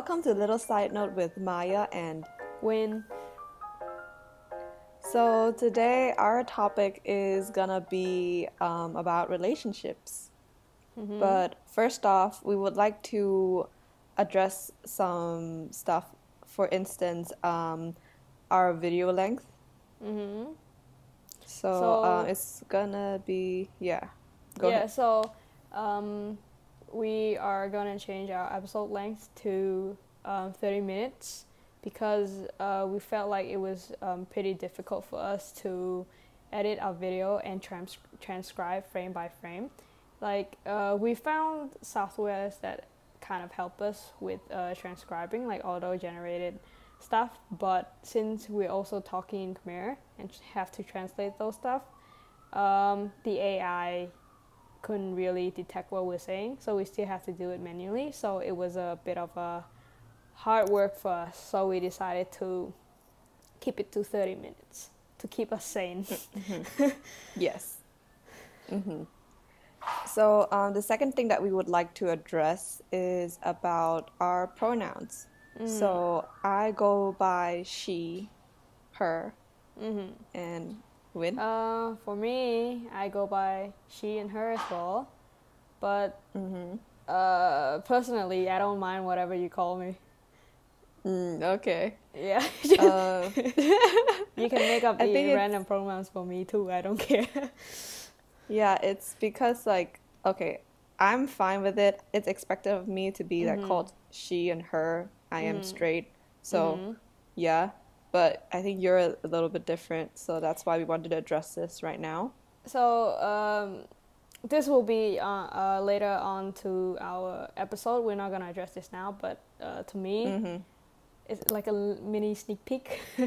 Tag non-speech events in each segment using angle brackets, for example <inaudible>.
Welcome to Little Side Note with Maya and Win. So today our topic is gonna be um, about relationships. But first off, we would like to address some stuff. For instance, um, our video length. Mm-hmm. So, So- uh, it's gonna be yeah. Go yeah, ahead. so um, we are gonna change our episode length to um, 30 minutes because uh, we felt like it was um, pretty difficult for us to edit our video and trans- transcribe frame by frame. Like uh, we found softwares that kind of help us with uh, transcribing, like auto generated stuff. But since we're also talking in Khmer and have to translate those stuff, um, the AI couldn't really detect what we're saying, so we still have to do it manually. So it was a bit of a hard work for us. So we decided to keep it to 30 minutes to keep us sane. <laughs> Yes. hmm So um, the second thing that we would like to address is about our pronouns. So I go by she, her, hmm and Win. Uh, for me, I go by she and her as well. But hmm uh, personally, I don't mind whatever you call me. Mm, okay. Yeah, Uh, <laughs> you can make up I the random pronouns for me too. I don't <laughs> care. yeah, it's because like okay, I'm fine with it. It's expected of me to be like Mhm. called she and her. I am Mhm. straight, so Mhm. yeah. But I think you're a, little bit different, so that's why we wanted to address this right now. So um, this will be uh, uh, later on to our episode. We're not gonna address this now, but uh, to me, hmm it's like a mini sneak peek. <laughs>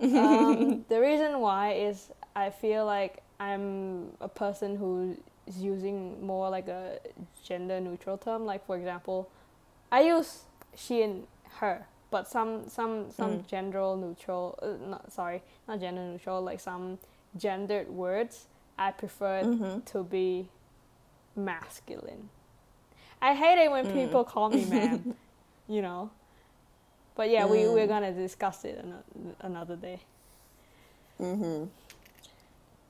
um, <laughs> the reason why is I feel like I'm a person who is using more like a gender neutral term. Like for example, I use she and her, but some some some Mm. gender neutral. Uh, not sorry, not gender neutral. Like some gendered words, I prefer hmm to be masculine. I hate it when Mm. people call me man, <laughs> you know. But yeah, we we're Mm. gonna discuss it ano- another day. hmm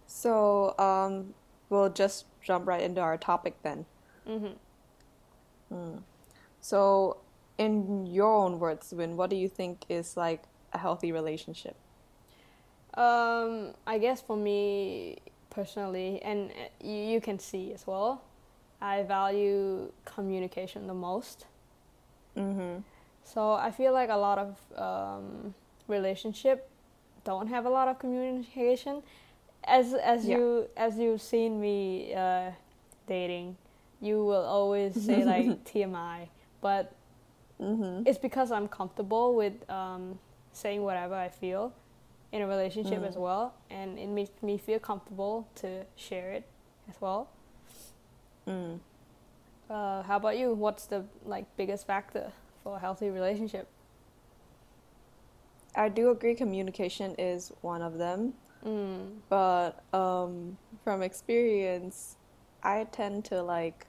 So um, we'll just jump right into our topic then. hmm Mm. So, in your own words, Win, what do you think is like a healthy relationship? Um, I guess for me personally, and uh, you, you can see as well, I value communication the most. Mm-hmm. So I feel like a lot of um, relationship don't have a lot of communication. As as Yeah. you as you've seen me uh, dating, you will always say like <laughs> TMI, but Mm-hmm. it's because I'm comfortable with um, saying whatever I feel in a relationship Mm. as well, and it makes me feel comfortable to share it as well. Mm. Uh, how about you? What's the like biggest factor for a healthy relationship? I do agree communication is one of them, Mm. but um, from experience, I tend to like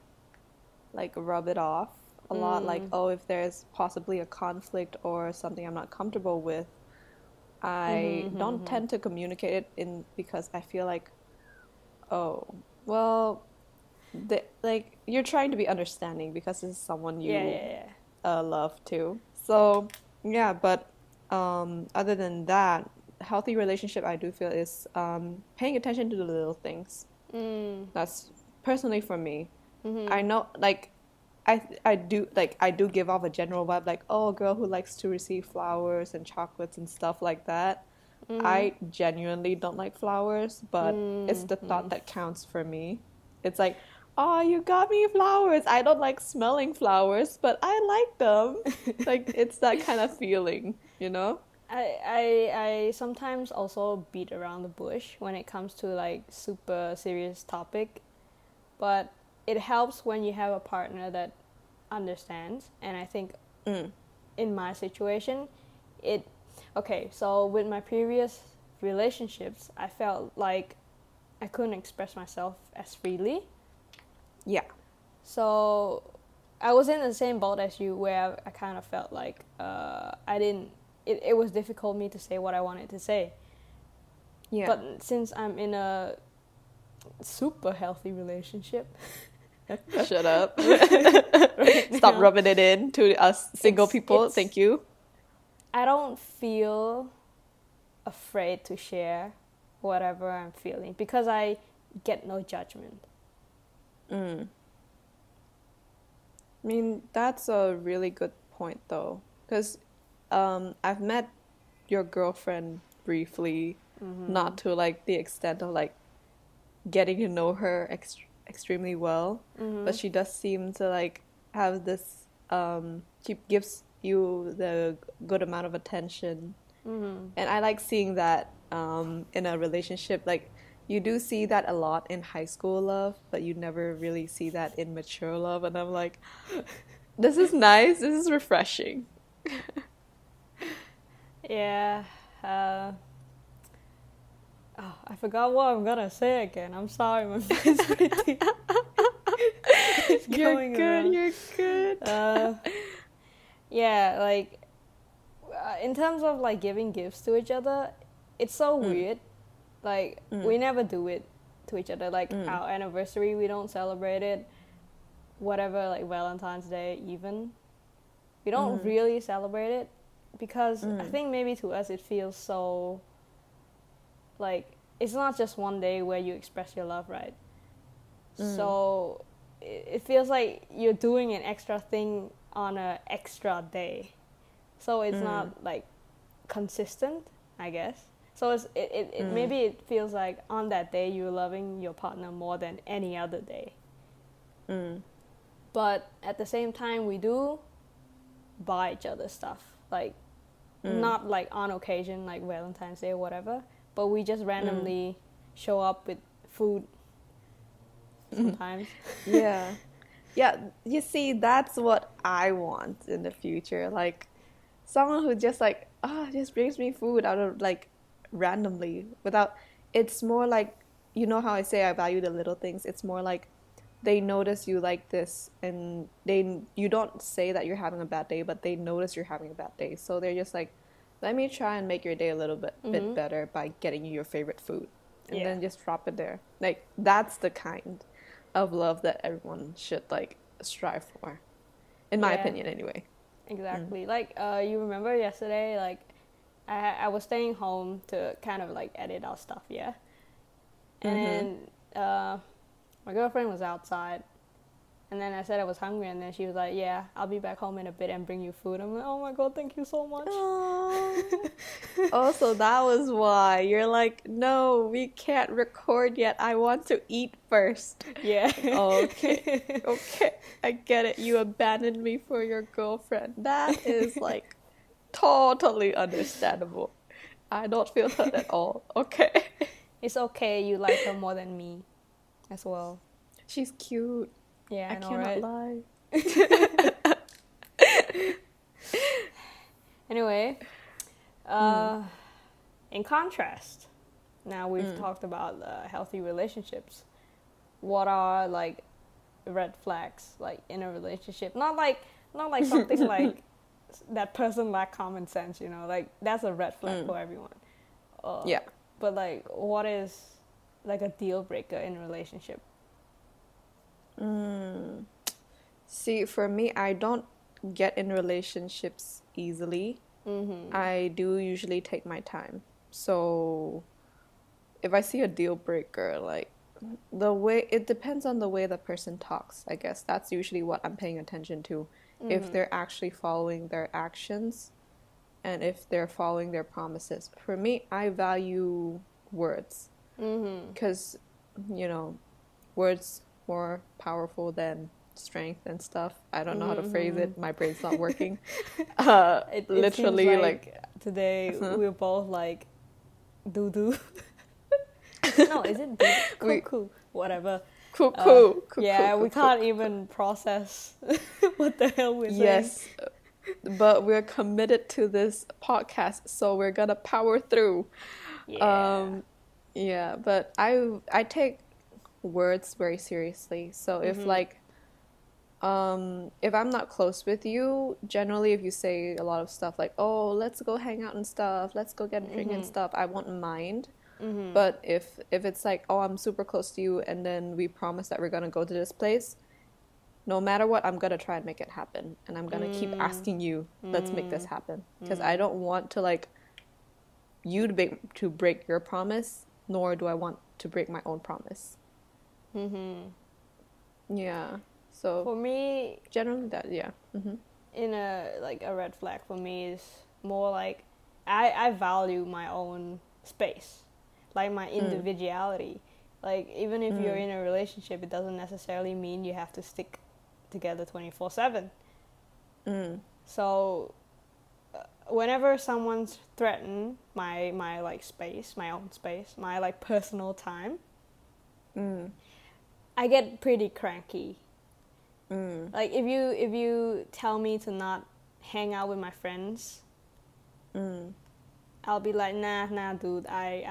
like rub it off a lot. Like, Mm. oh, if there's possibly a conflict or something I'm not comfortable with, I Mhm, don't mhm, tend to communicate it in because I feel like, oh, well, the, like you're trying to be understanding because this is someone you Yeah, yeah, yeah. uh, love too. So yeah, but um, other than that, healthy relationship I do feel is um, paying attention to the little things. Mm. That's personally for me. Mhm. I know like. I, I do like I do give off a general vibe like oh a girl who likes to receive flowers and chocolates and stuff like that. Mhm. I genuinely don't like flowers, but it's the Mm, thought mm. that counts for me. It's like, oh, you got me flowers. I don't like smelling flowers, but I like them. <laughs> like it's that kind of feeling, you know? I, I I sometimes also beat around the bush when it comes to like super serious topic, but it helps when you have a partner that understands. And I think Mm. in my situation, it okay. So with my previous relationships, I felt like I couldn't express myself as freely. Yeah. So I was in the same boat as you, where I, I kind of felt like uh, I didn't. It, it was difficult me to say what I wanted to say. Yeah. But since I'm in a super healthy relationship, <laughs> Shut up. <laughs> right Stop now, rubbing it in to us single It's- people. it's- Thank you. I don't feel afraid to share whatever I'm feeling because I get no judgment. Mm. I mean, that's a really good point, though, because um, I've met your girlfriend briefly, Mm-hmm. not to like the extent of like getting to know her ex- extremely well, Mm-hmm. but she does seem to like have this. Um, she gives you the good amount of attention, Mm-hmm. and I like seeing that um, in a relationship. Like you do see that a lot in high school love, but you never really see that in mature love. And I'm like, <laughs> this is nice. This is refreshing. <laughs> Yeah. Uh, oh, I forgot what I'm gonna say again. I'm sorry, my <laughs> mind's pretty. <laughs> it's You're going good. around. You're good. Uh, yeah, like uh, in terms of like giving gifts to each other, it's so Mm. weird. Like Mm. we never do it to each other. Like Mm. our anniversary, we don't celebrate it. Whatever, like Valentine's Day, even we don't Mhm. really celebrate it because I Mm. think maybe to us it feels so. Like it's not just one day where you express your love, right? Mm. So it, it feels like you're doing an extra thing on an extra day. So it's Mm. not like consistent, I guess. So it's it, it, it Mm. maybe it feels like on that day you're loving your partner more than any other day. Mm. But at the same time we do buy each other stuff. Like Mm. not like on occasion like Valentine's Day or whatever, but we just randomly show up with food sometimes. <laughs> yeah. Yeah you see that's what i want in the future like someone who just like ah just brings me food out of like randomly without it's more like you know how i say i value the little things? It's more like they notice you like this and they you don't say that you're having a bad day but they notice you're having a bad day. So they're just like let me try and make your day a little bit Mhm. bit better by getting you your favorite food and Yeah. then just drop it there like that's the kind of love that everyone should like strive for in my Yeah. opinion anyway Exactly. Like uh, you remember yesterday, like I I was staying home to kind of like edit our stuff, yeah. And uh, my girlfriend was outside, and then I said I was hungry, and then she was like, "Yeah, I'll be back home in a bit and bring you food." I'm like, "Oh my god, thank you so much." oh <laughs> so that was why. You're like no we can't record yet. I want to eat first. Yeah. okay. <laughs> Okay. I get it. You abandoned me for your girlfriend. That is like totally understandable. I don't feel that at all. Okay. It's okay. You like her more than me, as well. she's cute Yeah, I, i, know, cannot right? lie <laughs> Anyway, uh, in contrast, now we've Mm. talked about uh, healthy relationships. What are like red flags like in a relationship? Not like not like something <laughs> like that person lack common sense. You know, like that's a red flag Mm. for everyone. Uh, yeah But like, what is like a deal breaker in a relationship? Mm. See, for me, I don't get in relationships easily. Mm-hmm. I do usually take my time. So if I see a deal breaker, like the way it depends on the way the person talks, I guess. That's usually what I'm paying attention to. If they're actually following their actions and if they're following their promises. For me, I value words Mm-hmm. because you know words more powerful than strength and stuff i don't know how to phrase it my brain's not working <laughs> uh It, it literally seems like, today Uh-huh. we're both like doo doo. <laughs> no, is it doo? <laughs> We- Cuckoo, whatever. cuckoo, Uh, cuckoo yeah, we cuckoo. can't even process what the hell we're saying. yes but we're committed to this podcast so we're gonna power through Yeah. um yeah but i i take words very seriously so if Mhm. like um, if I'm not close with you, generally, if you say a lot of stuff like, "Oh, let's go hang out and stuff, let's go get a drink and Mhm. stuff," I won't mind. Mhm. But if if it's like, "Oh, I'm super close to you," and then we promise that we're gonna go to this place, no matter what, I'm gonna try and make it happen, and I'm gonna keep Mm. asking you, "Let's make this Mm. happen," because I don't want to like you to break to break your promise, nor do I want to break my own promise. Mhm. Yeah. So For me, generally, that yeah. hmm in a like a red flag for me is more like I I value my own space, like my individuality. Like even if you're Mm. in a relationship, it doesn't necessarily mean you have to stick together twenty four seven. Mm. So uh, whenever someone's threatened my my like space, my own space, my like personal time, Mm. I get pretty cranky. Mm. Like if you if you tell me to not hang out with my friends, Mm. I'll be like, nah, nah, dude. I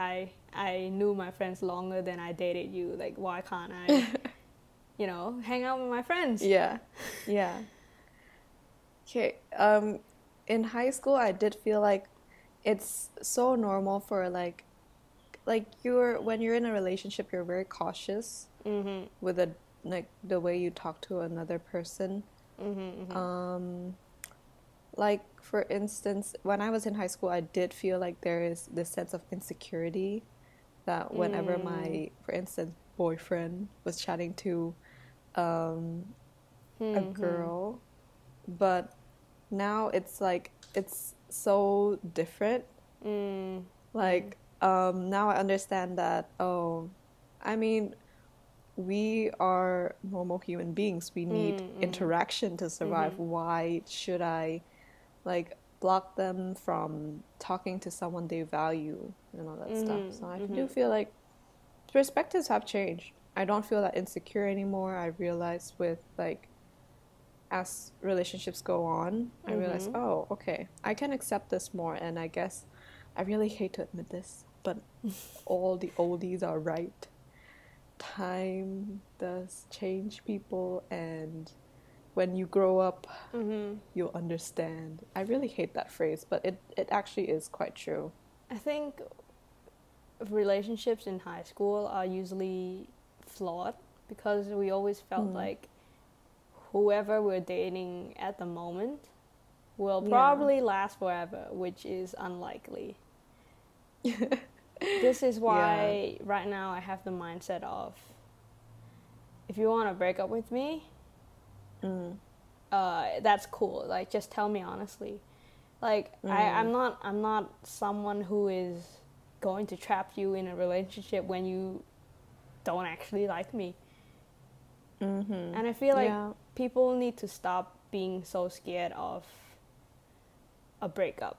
I I knew my friends longer than I dated you. Like, why can't I, <laughs> you know, hang out with my friends? Yeah. <laughs> Yeah. Okay. Um, in high school, I did feel like it's so normal for like, like you're when you're in a relationship, you're very cautious Mhm. with the like the way you talk to another person. Mhm. mhm. Um, like for instance, when I was in high school, I did feel like there is this sense of insecurity that whenever Mm. my, for instance, boyfriend was chatting to um, a Mhm. girl, but now it's like it's so different. Mm. Like um, now I understand that. Oh, I mean, we are normal human beings. We need Mm, mm. interaction to survive. Mhm. Why should I, like, block them from talking to someone they value and all that Mhm, stuff? So I do mhm. feel like perspectives have changed. I don't feel that insecure anymore. I realize with like as relationships go on, I realize, Mhm. oh, okay, I can accept this more. And I guess I really hate to admit this, but <laughs> all the oldies are right. Time does change people, and when you grow up, Mhm. you'll understand. I really hate that phrase, but it, it actually is quite true. I think relationships in high school are usually flawed because we always felt Mm. like whoever we're dating at the moment will Yeah. probably last forever, which is unlikely. This is <laughs> why right now I have the mindset of if you want to break up with me, Mm. uh, that's cool. Like, just tell me honestly. Like, I, Mm. I'm not, I'm not someone who is going to trap you in a relationship when you don't actually like me. Mm-hmm. And I feel like yeah. people need to stop being so scared of a breakup.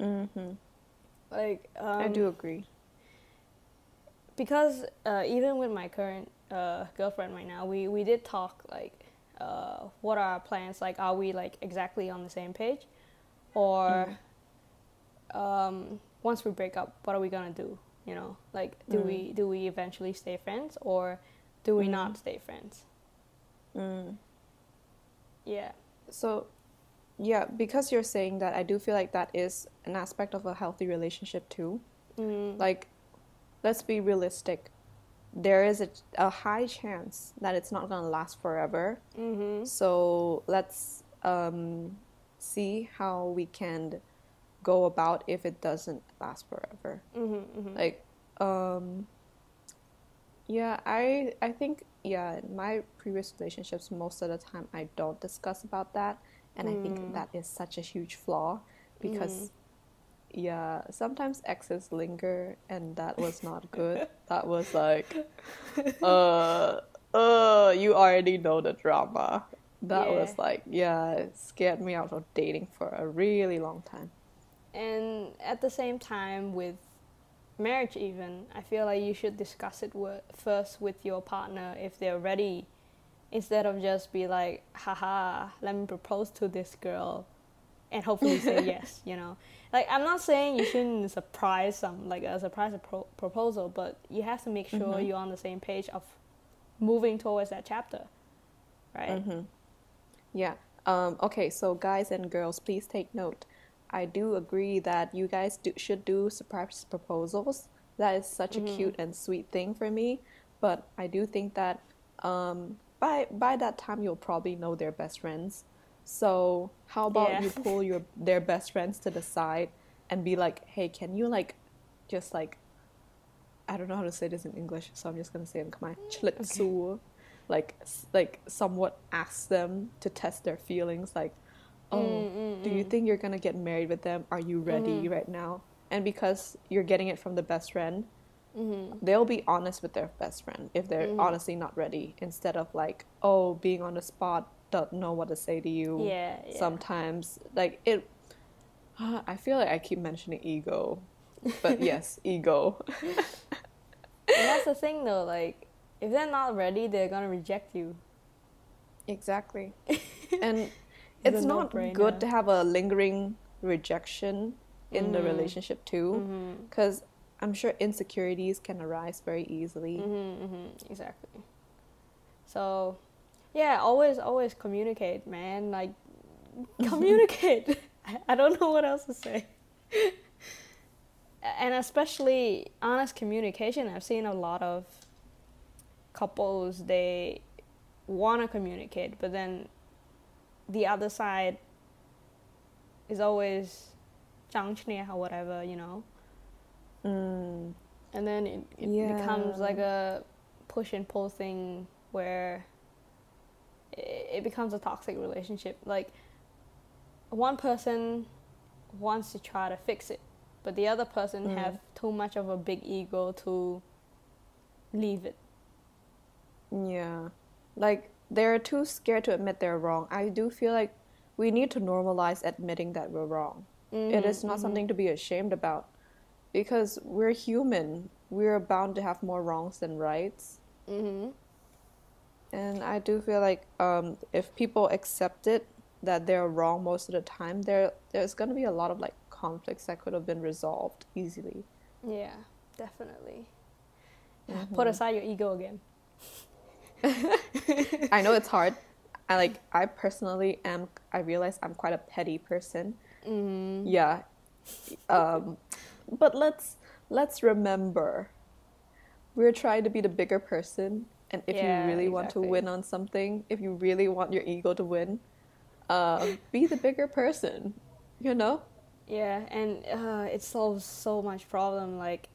Mm-hmm. Like, um, I do agree. because uh, even with my current uh, girlfriend right now, we, we did talk like, uh, what are our plans? Like, are we like exactly on the same page, or um, once we break up, what are we gonna do? You know, like, do Mm. we do we eventually stay friends, or do we Mm. not stay friends? Mm. Yeah. So, yeah, because you're saying that, I do feel like that is an aspect of a healthy relationship too. Mm. Like, let's be realistic. There is a, a high chance that it's not going to last forever. mm-hmm. So, let's um, see how we can go about if it doesn't last forever. Mm-hmm. Mm-hmm. Like, um, yeah, I I think yeah, in my previous relationships, most of the time I don't discuss about that, and I Mm. think that is such a huge flaw because yeah, sometimes exes linger, and that was <laughs> not good. that was like, <laughs> uh, uh, you already know the drama. That was like, yeah, it scared me out of dating for a really long time. and at the same time with marriage even i feel like you should discuss it first with your partner if they're ready instead of just be like haha let me propose to this girl and hopefully say <laughs> yes you know like i'm not saying you shouldn't surprise some like a surprise pro- proposal but you have to make sure Mhm. you're on the same page of moving towards that chapter right? Mm-hmm. Yeah. Um, okay, so guys and girls, please take note. I do agree that you guys do, should do surprise proposals. That is such Mm-hmm. a cute and sweet thing for me. But I do think that um, by by that time you'll probably know their best friends. So how about Yeah. you <laughs> pull your their best friends to the side and be like, hey, can you like, just like, I don't know how to say this in English, so I'm just gonna say in Khmer. Okay. Like, like somewhat ask them to test their feelings. Like, oh, Mm, do you think you're gonna get married with them? Are you ready Mm-hmm. right now? And because you're getting it from the best friend, Mm-hmm. they'll be honest with their best friend if they're mm-hmm. honestly not ready, instead of like, oh, being on the spot, don't know what to say to you. Yeah, yeah. Sometimes, like it. <sighs> I feel like I keep mentioning ego, but <laughs> yes, ego. And that's the thing though, like if they're not ready, they're gonna reject you. Exactly. <laughs> And It's not good to have a lingering rejection in the mm-hmm. relationship too, mm-hmm. because I'm sure insecurities can arise very easily. Mm-hmm, mm-hmm, exactly. So, yeah, always, always communicate, man. Like, <laughs> communicate. <laughs> I, I don't know what else to say. <laughs> and especially honest communication. I've seen a lot of couples they want to communicate, but then the other side is always or whatever, you know. Mm, and then it, it Yeah. becomes like a push and pull thing where it, it becomes a toxic relationship like one person wants to try to fix it but the other person Mm. have too much of a big ego to leave it yeah. Like, they're too scared to admit they're wrong. I do feel like we need to normalize admitting that we're wrong. It is not something to be ashamed about because we're human. We're bound to have more wrongs than rights. mm-hmm. And I do feel like um, if people accept it that they're wrong most of the time, there there's gonna be a lot of like conflicts that could have been resolved easily. yeah definitely <sighs> Mm-hmm. put aside your ego again <laughs> I know it's hard. I like I personally am. I realize I'm quite a petty person. mm-hmm. Yeah. Um, but let's let's remember, we're trying to be the bigger person, and if Yeah, you really want to win on something, if you really want your ego to win, uh, be the bigger person. You know. Yeah, and uh, it solves so much problem. Like,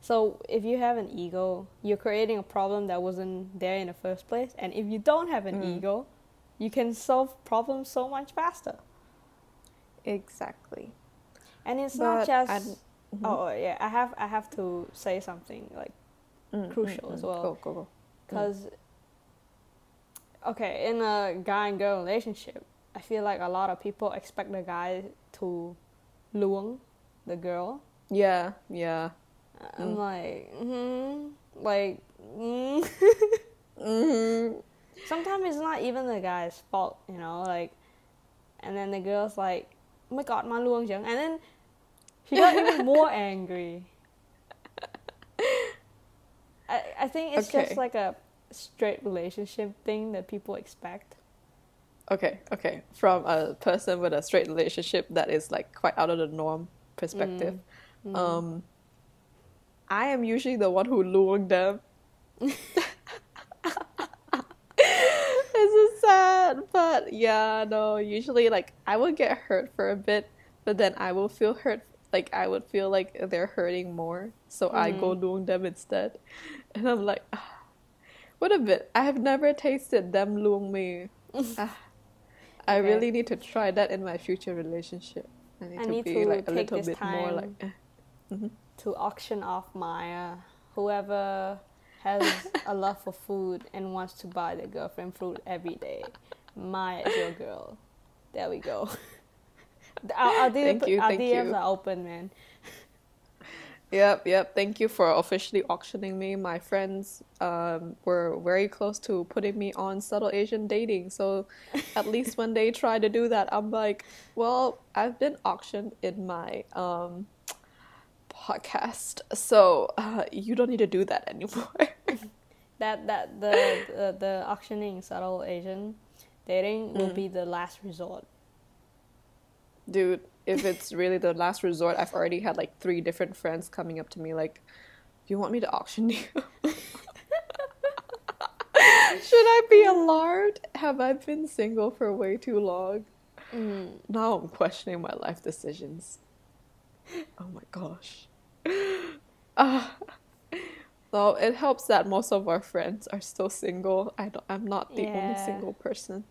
so if you have an ego, you're creating a problem that wasn't there in the first place. And if you don't have an Mm. ego, you can solve problems so much faster. Exactly. And it's But not just. Mhm. Oh yeah, I have I have to say something like Mm, crucial mm, as mm. well. Go go go. because. Okay, in a guy and girl relationship, I feel like a lot of people expect the guy to luong the girl. Yeah, yeah. I'm Mm. like, mm like, mm. <laughs> hmm sometimes it's not even the guy's fault, you know, like, and then the girl's like, oh my god, my luong chẳng, and then she got even more angry. I, I think it's Okay. just like a straight relationship thing that people expect. Okay, okay. From a person with a straight relationship that is like quite out of the norm perspective, Mm. um, I am usually the one who lured them. <laughs> this is sad, but yeah, no. Usually, like I would get hurt for a bit, but then I will feel hurt. Like I would feel like they're hurting more, so I go Mhm. luring them instead, and I'm like, ah, what a bit. I have never tasted them luring me. <laughs> Ah, I Okay. really need to try that in my future relationship. I need I to need be to like a little bit more like. eh. Mhm. to auction off my uh, whoever has a <laughs> love for food and wants to buy their girlfriend food every day. My is your girl. There we go. <laughs> Our, our, Thank you, our thank DMs you. are open, man. Yep, yep. Thank you for officially auctioning me. My friends um, were very close to putting me on subtle Asian dating. So at <laughs> least when they try to do that, I'm like, well, I've been auctioned in my um, podcast, so uh, you don't need to do that anymore. <laughs> that that the the, the auctioning subtle Asian dating will Mm. be the last resort. Dude, if it's really the last resort, I've already had like three different friends coming up to me like, "Do you want me to auction you?" <laughs> Should I be alarmed? Have I been single for way too long? Mm. Now I'm questioning my life decisions. Oh my gosh. <laughs> Though it helps that most of our friends are still single. I I'm not the only single person.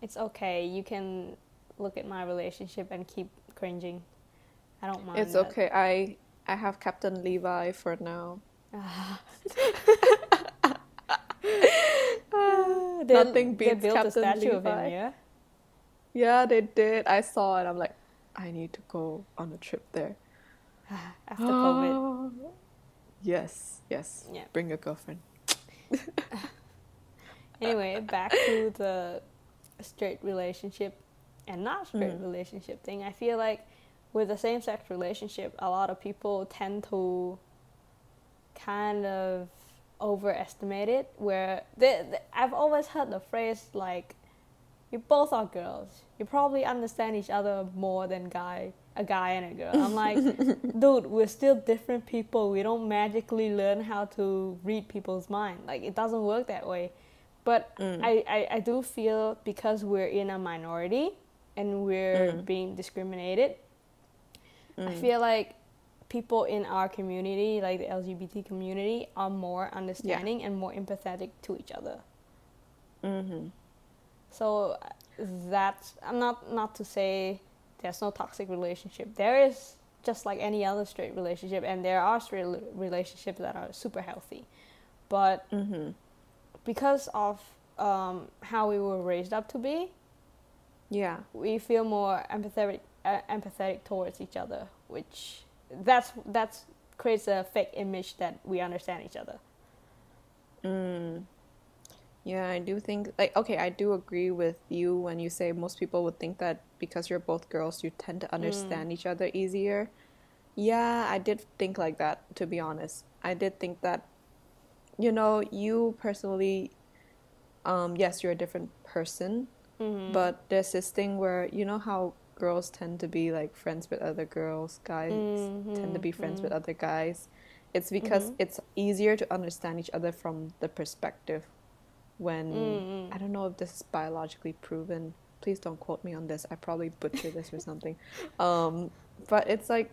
It's okay. You can look at my relationship and keep cringing. I don't mind. It's that. okay. I I have Captain Levi for now. Ah. <laughs> <laughs> They- Nothing they beats built Captain a statue of Levi. him, yeah. Yeah, they did. I saw it. I'm like, I need to go on a trip there. <sighs> After COVID. <gasps> Yes, yes. Yeah. Bring your girlfriend. <laughs> Anyway, back to the straight relationship and not straight Mhm. relationship thing. I feel like with the same sex relationship, a lot of people tend to kind of overestimate it. Where they, they- I've always heard the phrase like, "You both are girls. You probably understand each other more than guy a guy and a girl." I'm like, <laughs> dude, we're still different people. We don't magically learn how to read people's mind. Like it doesn't work that way. But Mm. I, I, I do feel because we're in a minority and we're Mm. being discriminated, I Mm. feel like people in our community, like the LGBT community, are more understanding and more empathetic to each other. Mm-hmm. So uh, that's I'm not not to say there's no toxic relationship. There is just like any other straight relationship, and there are straight relationships that are super healthy. But Mm-hmm. because of um, how we were raised up to be, Yeah. we feel more empathetic uh, empathetic towards each other, which that's that's creates a fake image that we understand each other. Mm. Yeah, I do think like okay, I do agree with you when you say most people would think that because you're both girls, you tend to understand each other easier. Yeah, I did think like that to be honest. I did think that you know, you personally um yes, you're a different person, Mm-hmm. but there's this thing where you know how girls tend to be like friends with other girls, guys tend to be friends with other guys. It's because Mhm. it's easier to understand each other from the perspective when Mm-hmm. I don't know if this is biologically proven. Please don't quote me on this. I probably butcher this or something. <laughs> Um, but it's like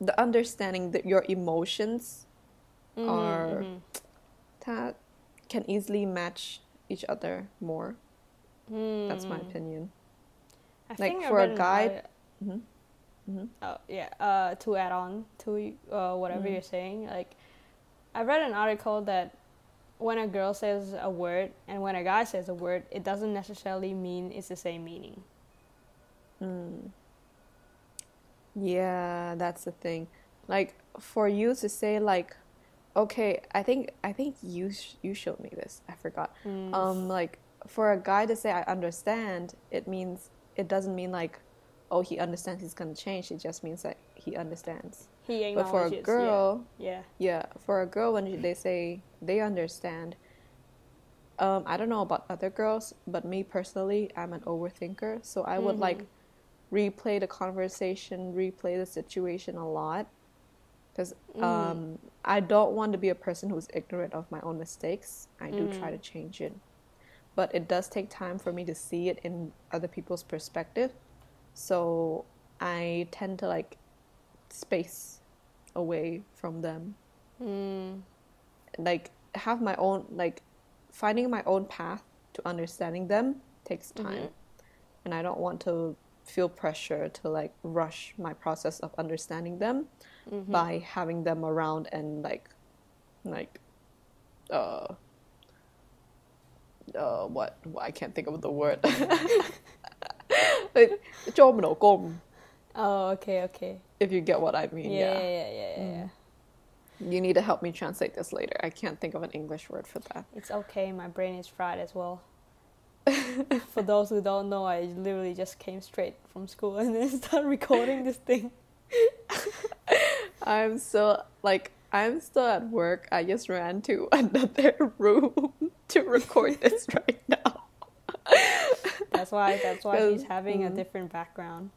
the understanding that your emotions Mm-hmm, are that can easily match each other more. That's my Mm. opinion. I Like, for a guy- arti- hmm hmm Oh yeah. Uh, to add on to uh, whatever Mm. you're saying, like I read an article that when a girl says a word and when a guy says a word, it doesn't necessarily mean it's the same meaning. Mm. Yeah, that's the thing. Like for you to say like, okay, I think I think you sh- you showed me this. I forgot. Mm. Um, like for a guy to say I understand, it means it doesn't mean like, oh, he understands he's gonna change. It just means that he understands. he But for a girl, yeah. yeah, for a girl when they say they understand. Um, I don't know about other girls, but me personally, I'm an overthinker, so I would like Mhm. replay the conversation, replay the situation a lot. Because Mhm. um, I don't want to be a person who's ignorant of my own mistakes. I do try Mhm. to change it. But it does take time for me to see it in other people's perspective. So I tend to like space away from them. Mm. Like have my own like finding my own path to understanding them takes time Mhm. and I don't want to feel pressure to like rush my process of understanding them Mhm. by having them around and like like uh uh, what, I can't think of the word. <laughs> Chom Oh, okay, okay. If you get what I mean, yeah. Yeah, yeah, yeah, yeah, yeah. Mm. You need to help me translate this later. I can't think of an English word for that. It's okay, my brain is fried as well. <laughs> for those who don't know, I literally just came straight from school and then started recording this thing. <laughs> I'm so like I'm still at work. I just ran to another room to record this <laughs> right now. that's why that's why he's having mm, a different background.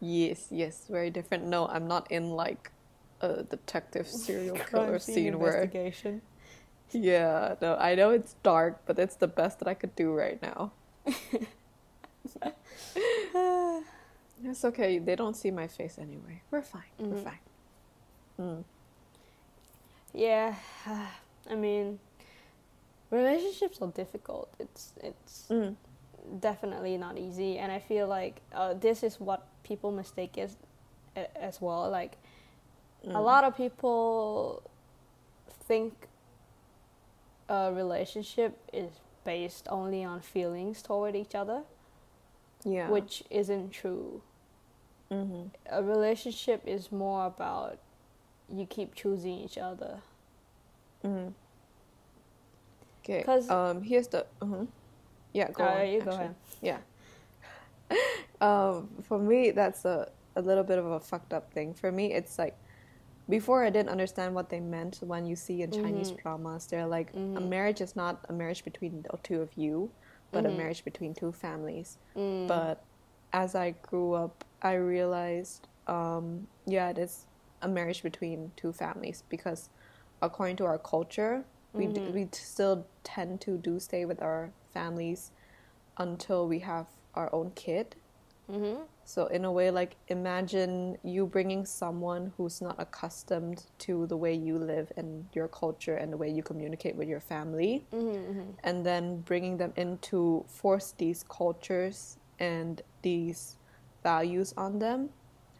Yes, yes, very different. No, I'm not in like a detective <laughs> serial killer scene where Yeah, no, I know it's dark, but it's the best that I could do right now. <laughs> it's okay. They don't see my face anyway. We're fine. Mm-hmm. We're fine. Mm. Yeah, <sighs> I mean, relationships are difficult. It's it's mm. definitely not easy, and I feel like uh, this is what people mistake as as well. Like mm. a lot of people think a relationship is based only on feelings toward each other. Yeah. Which isn't true. Mm-hmm. A relationship is more about you keep choosing each other. Mm-hmm. Okay. Because um, here's the. Uh-huh. Yeah, go uh, on. You go ahead. Yeah. <laughs> um, for me, that's a a little bit of a fucked up thing. For me, it's like before I didn't understand what they meant when you see in Chinese mm-hmm. dramas. They're like mm-hmm. a marriage is not a marriage between the two of you, but mm-hmm. a marriage between two families. Mm. But as I grew up, I realized, um, yeah, it is a marriage between two families because according to our culture, we mm-hmm. we still tend to do stay with our families until we have our own kid. Mm-hmm. So in a way, like imagine you bringing someone who's not accustomed to the way you live and your culture and the way you communicate with your family, mm-hmm, mm-hmm. and then bringing them in to force these cultures and these values on them.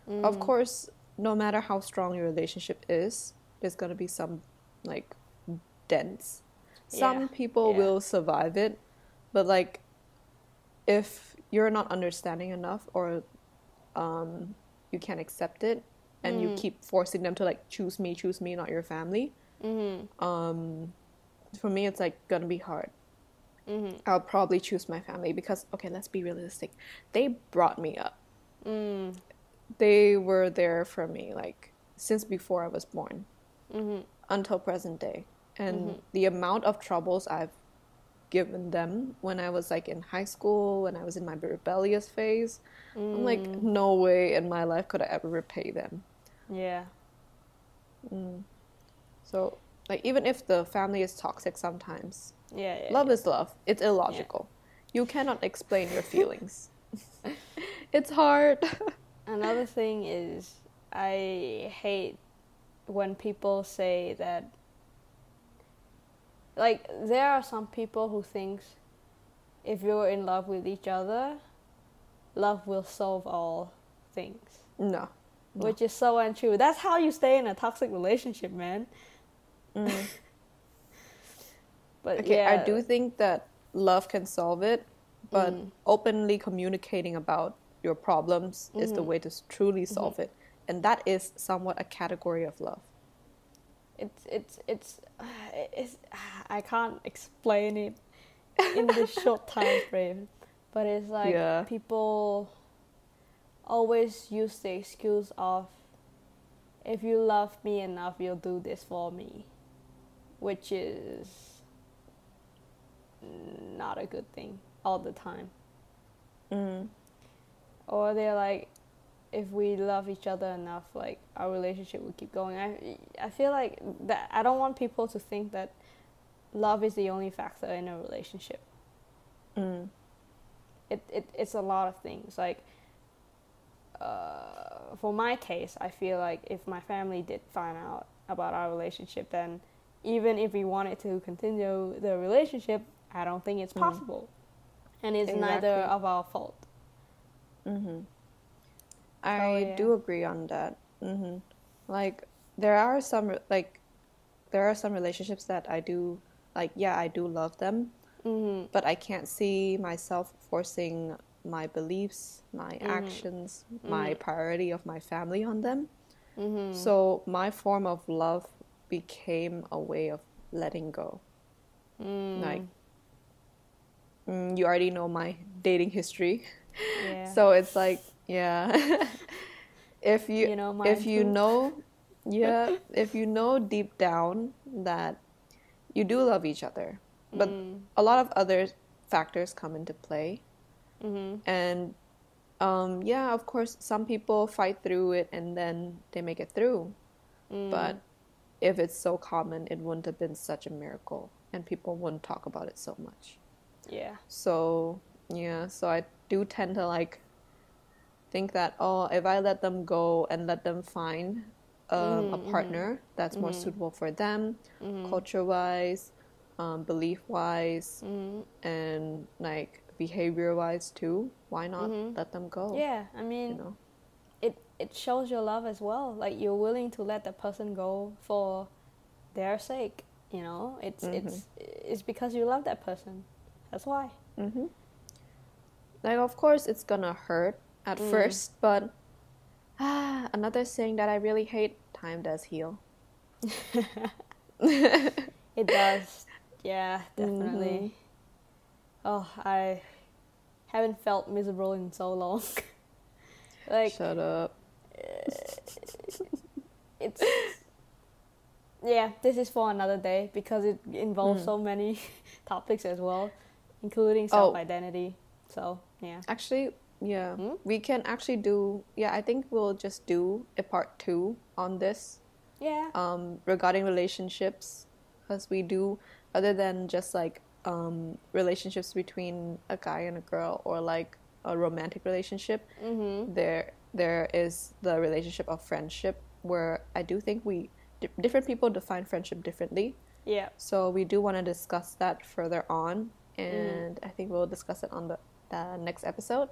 Mm. Of course, no matter how strong your relationship is, there's gonna be some like dents. Some yeah. people yeah. will survive it, but like if you're not understanding enough or um, you can't accept it and mm. you keep forcing them to like choose me, choose me, not your family. Mm-hmm. Um, for me, it's like gonna be hard. Mm-hmm. I'll probably choose my family because okay, let's be realistic. They brought me up. Mm. They were there for me like since before I was born mm-hmm. until present day, and mm-hmm. the amount of troubles I've given them when I was like in high school, when I was in my rebellious phase. Mm. I'm like, mm. no way in my life could I ever repay them. Yeah. Mm. So, like, even if the family is toxic sometimes, yeah, yeah love yeah. is love. It's illogical. Yeah. You cannot explain your <laughs> feelings. <laughs> it's hard. <laughs> Another thing is, I hate when people say that like there are some people who thinks if you're in love with each other, love will solve all things. No. no. Which is so untrue. That's how you stay in a toxic relationship, man. Mm. <laughs> but okay, yeah. I do think that love can solve it, but mm. openly communicating about your problems mm-hmm. is the mm-hmm. way to truly solve mm-hmm. it. And that is somewhat a category of love it's it's it's <sighs> it's <sighs> I can't explain it in this <laughs> short time frame, but it's like yeah. people always use the excuse of if you love me enough, you'll do this for me, which is not a good thing all the time. Mm. Or they're like, if we love each other enough, like our relationship will keep going. I I feel like that I don't want people to think that love is the only factor in a relationship. Mm. It, it it's a lot of things. Like uh, for my case, I feel like if my family did find out about our relationship, then even if we wanted to continue the relationship, I don't think it's mm. possible, mm. and it's exactly. neither of our fault. Mm-hmm. I oh, yeah. do agree on that. Mm-hmm. Like there are some like there are some relationships that I do like. Yeah, I do love them, mm-hmm. but I can't see myself forcing my beliefs, my mm-hmm. actions, my mm-hmm. priority of my family on them. Mm-hmm. So my form of love became a way of letting go. Mm. Like mm, you already know my dating history. <laughs> Yeah. so it's like yeah. <laughs> if you, you know, if you know <laughs> yeah, if you know deep down that you do love each other, but Mm. a lot of other factors come into play. Mhm. And um, yeah, of course, some people fight through it and then they make it through. Mm. But if it's so common, it wouldn't have been such a miracle and people wouldn't talk about it so much. yeah. So, yeah, so I do tend to like think that, oh, if I let them go and let them find um, a Mhm, partner that's more Mhm. suitable for them, Mhm. culture wise, um, belief wise, Mhm. and like behavior wise too, why not Mhm. let them go? Yeah, I mean, You know? it it shows your love as well. Like you're willing to let the person go for their sake. You know, it's it's it's because you love that person. That's why. Like, of course, it's gonna hurt at Mm. first, but ah, another saying that I really hate time does heal. <laughs> It does. Yeah, definitely. Oh, I haven't felt miserable in so long. <laughs> like Shut up. it's yeah, this is for another day because it involves Mm. so many <laughs> topics as well, including Oh. self identity. So yeah. Actually, yeah, Hmm? we can actually do. Yeah, I think we'll just do a part two on this Yeah. um, regarding relationships, because we do other than just like um, relationships between a guy and a girl or like a romantic relationship. Mm-hmm. There, there is the relationship of friendship where I do think we di- different people define friendship differently. Yeah. So we do want to discuss that further on, Mm. and I think we'll discuss it on the, the next episode.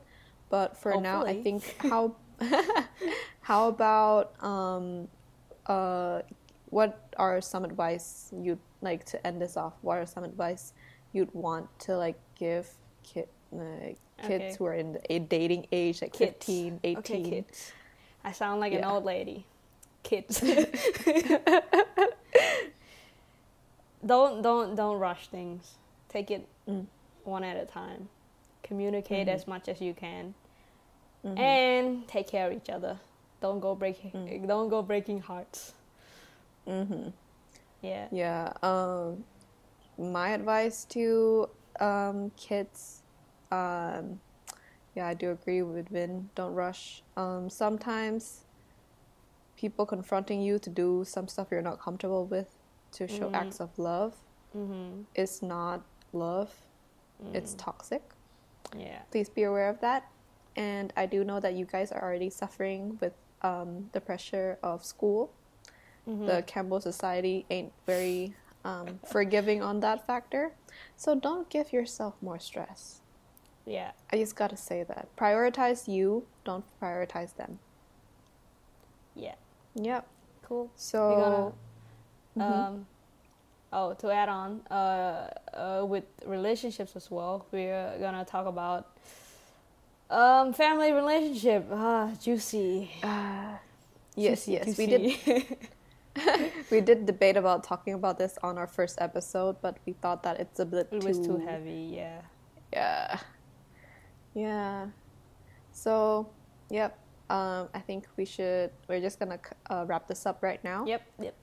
But for now, I think <laughs> how <laughs> how about um, uh, what are some advice you'd like to end this off? What are some advice you'd want to like give kid like kids Okay. who are in the a dating age, like Kids. 15, 18? Okay, kids. I sound like an old lady. Kids. <laughs> don't don't don't rush things. Take it Mm. one at a time. Communicate Mhm. as much as you can, Mhm. and take care of each other. Don't go breaking. Mm. Don't go breaking hearts. Mhm. Yeah. Yeah. Um, my advice to um, kids, um, yeah, I do agree with Win. Don't rush. Um, sometimes people confronting you to do some stuff you're not comfortable with to show Mhm. acts of love Mm-hmm. is not love. It's toxic. Yeah. Please be aware of that. And I do know that you guys are already suffering with um, the pressure of school Mhm. the Campbell Society ain't very um, forgiving on that factor. So don't give yourself more stress. yeah. I just gotta say that. Prioritize you, don't prioritize them. Yeah. Yep. Cool. So, Mhm. Um, oh, to add on, uh, uh, with relationships as well, we're gonna talk about um, family relationship. Ah, juicy. uh, yes, Juicy, yes, we did. <laughs> <laughs> We did debate about talking about this on our first episode, but we thought that it's a bit it too. was too heavy. Yeah. Yeah. Yeah. So, yep. Um, I think we should. We're just gonna uh, wrap this up right now. Yep. Yep.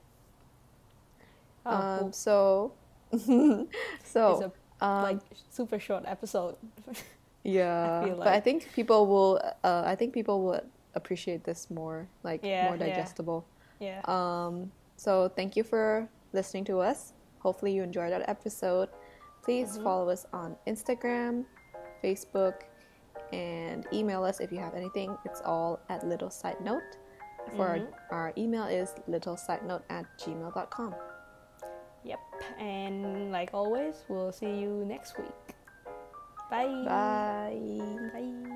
Oh, um, cool. so, <laughs> so a um, like super short episode. <laughs> yeah, I feel but I think people will. Uh, I think people would appreciate this more, like Yeah, more yeah. digestible. yeah. Um, so thank you for listening to us. Hopefully you enjoyed that episode. Please Mm-hmm. follow us on Instagram, Facebook, and email us if you have anything. It's all at Little Side Note. For Mhm. our, our email is littlesidenote at gmail.com. Yep. And like always, we'll see you next week. Bye. Bye. Bye.